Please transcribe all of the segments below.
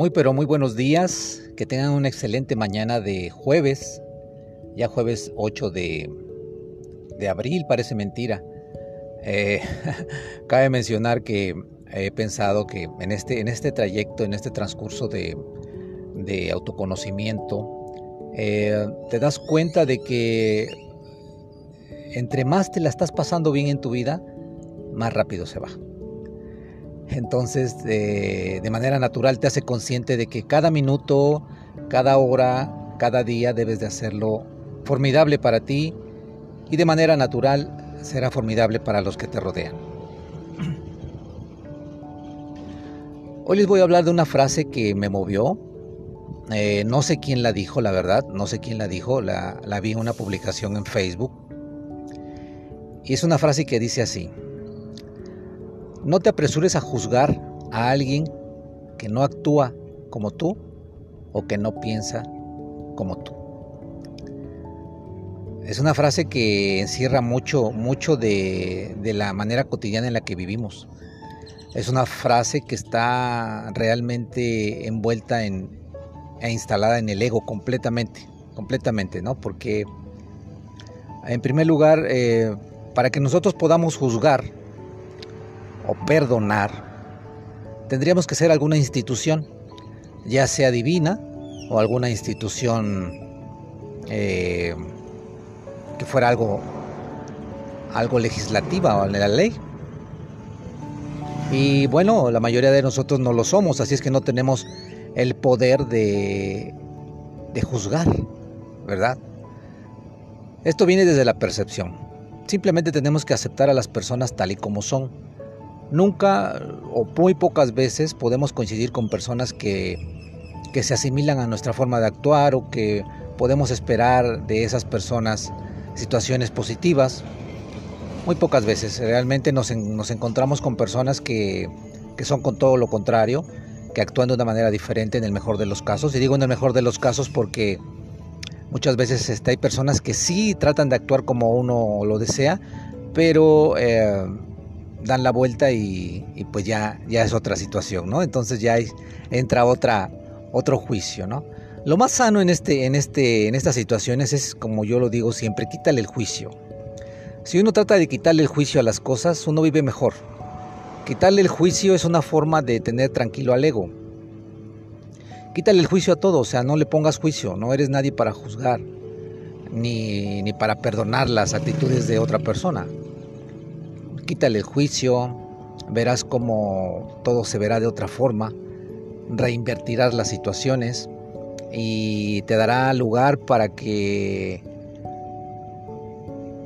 Muy pero muy buenos días, que tengan una excelente mañana de jueves, ya jueves 8 de, de abril, parece mentira. Eh, cabe mencionar que he pensado que en este, en este trayecto, en este transcurso de, de autoconocimiento, eh, te das cuenta de que entre más te la estás pasando bien en tu vida, más rápido se va. Entonces, de manera natural te hace consciente de que cada minuto, cada hora, cada día debes de hacerlo formidable para ti y de manera natural será formidable para los que te rodean. Hoy les voy a hablar de una frase que me movió. Eh, no sé quién la dijo, la verdad, no sé quién la dijo, la vi en una publicación en Facebook. Y es una frase que dice así, no te apresures a juzgar a alguien que no actúa como tú o que no piensa como tú. Es una frase que encierra mucho, mucho de, la manera cotidiana en la que vivimos. Es una frase que está realmente envuelta en, e instalada en el ego completamente, completamente, ¿no? Porque en primer lugar, eh, para que nosotros podamos juzgar perdonar, tendríamos que ser alguna institución, ya sea divina o alguna institución eh, que fuera algo, algo legislativa o de la ley. Y bueno, la mayoría de nosotros no lo somos, así es que no tenemos el poder de, de juzgar, ¿verdad? Esto viene desde la percepción. Simplemente tenemos que aceptar a las personas tal y como son Nunca o muy pocas veces podemos coincidir con personas que, se asimilan a nuestra forma de actuar o que podemos esperar de esas personas situaciones positivas. Muy pocas veces. Realmente nos, encontramos con personas que, que, son con todo lo contrario, que actúan de una manera diferente en el mejor de los casos. Y digo en el mejor de los casos porque muchas veces este, hay personas que sí tratan de actuar como uno lo desea, pero eh, dan la vuelta y, pues ya, ya es otra situación, ¿no? Entonces ya entra otra, otro juicio, ¿no? Lo más sano en, este, en, este, en estas situaciones es, como yo lo digo siempre, quítale el juicio. Si uno trata de quitarle el juicio a las cosas, uno vive mejor. Quitarle el juicio es una forma de tener tranquilo al ego. Quítale el juicio a todo, o sea, no le pongas juicio, no eres nadie para juzgar, ni, ni para perdonar las actitudes de otra persona quítale el juicio, verás cómo todo se verá de otra forma, reinvertirás las situaciones y te dará lugar para que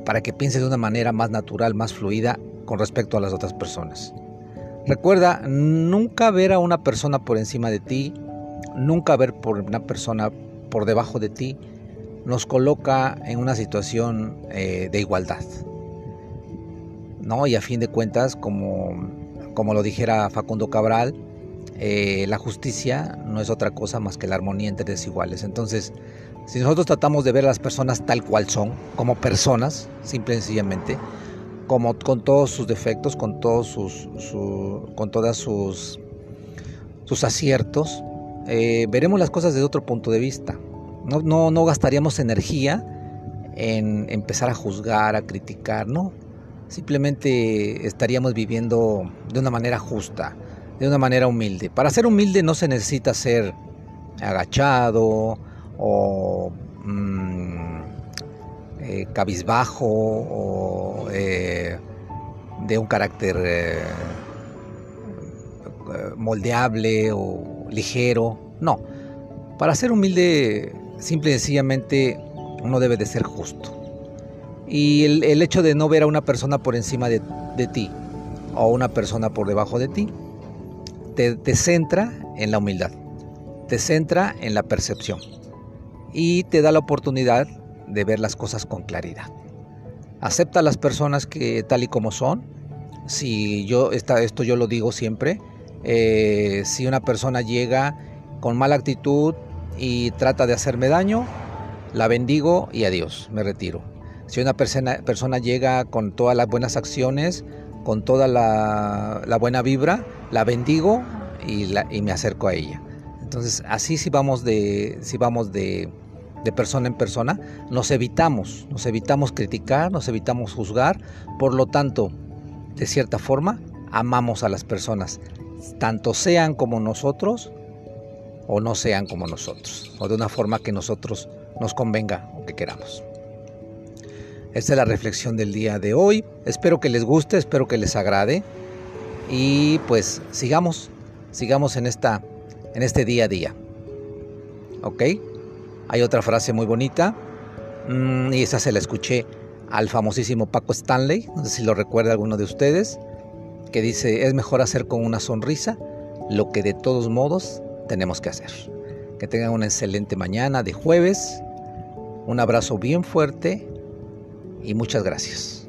para que pienses de una manera más natural, más fluida con respecto a las otras personas. Recuerda, nunca ver a una persona por encima de ti, nunca ver por una persona por debajo de ti, nos coloca en una situación eh, de igualdad. ¿No? Y a fin de cuentas, como, como lo dijera Facundo Cabral, eh, la justicia no es otra cosa más que la armonía entre desiguales. Entonces, si nosotros tratamos de ver a las personas tal cual son, como personas, simple y sencillamente, como con todos sus defectos, con todos sus, con todas sus, sus aciertos, eh, veremos las cosas desde otro punto de vista. No, no, no gastaríamos energía en empezar a juzgar, a criticar, no simplemente estaríamos viviendo de una manera justa, de una manera humilde. Para ser humilde no se necesita ser agachado o mm, eh, cabizbajo o eh, de un carácter eh, moldeable o ligero. No, para ser humilde simple y sencillamente uno debe de ser justo. Y el, hecho de no ver a una persona por encima de, ti o una persona por debajo de ti, te, centra en la humildad, te centra en la percepción y te da la oportunidad de ver las cosas con claridad. Acepta a las personas que tal y como son. Si yo esto yo lo digo siempre, eh, si una persona llega con mala actitud y trata de hacerme daño, la bendigo y adiós, me retiro. Si una persona, persona llega con todas las buenas acciones, con toda la, buena vibra, la bendigo y, me acerco a ella. Entonces, así si vamos de, si vamos de, de persona en persona, nos evitamos, nos evitamos criticar, nos evitamos juzgar, por lo tanto, de cierta forma, amamos a las personas, tanto sean como nosotros o no sean como nosotros, o de una forma que nosotros nos convenga o que queramos. Esta es la reflexión del día de hoy. Espero que les guste, espero que les agrade y pues sigamos, sigamos en esta en este día a día. ¿Ok? Hay otra frase muy bonita mm, y esa se la escuché al famosísimo Paco Stanley, no sé si lo recuerda alguno de ustedes, que dice, es mejor hacer con una sonrisa lo que de todos modos tenemos que hacer. Que tengan una excelente mañana de jueves, un abrazo bien fuerte y muchas gracias.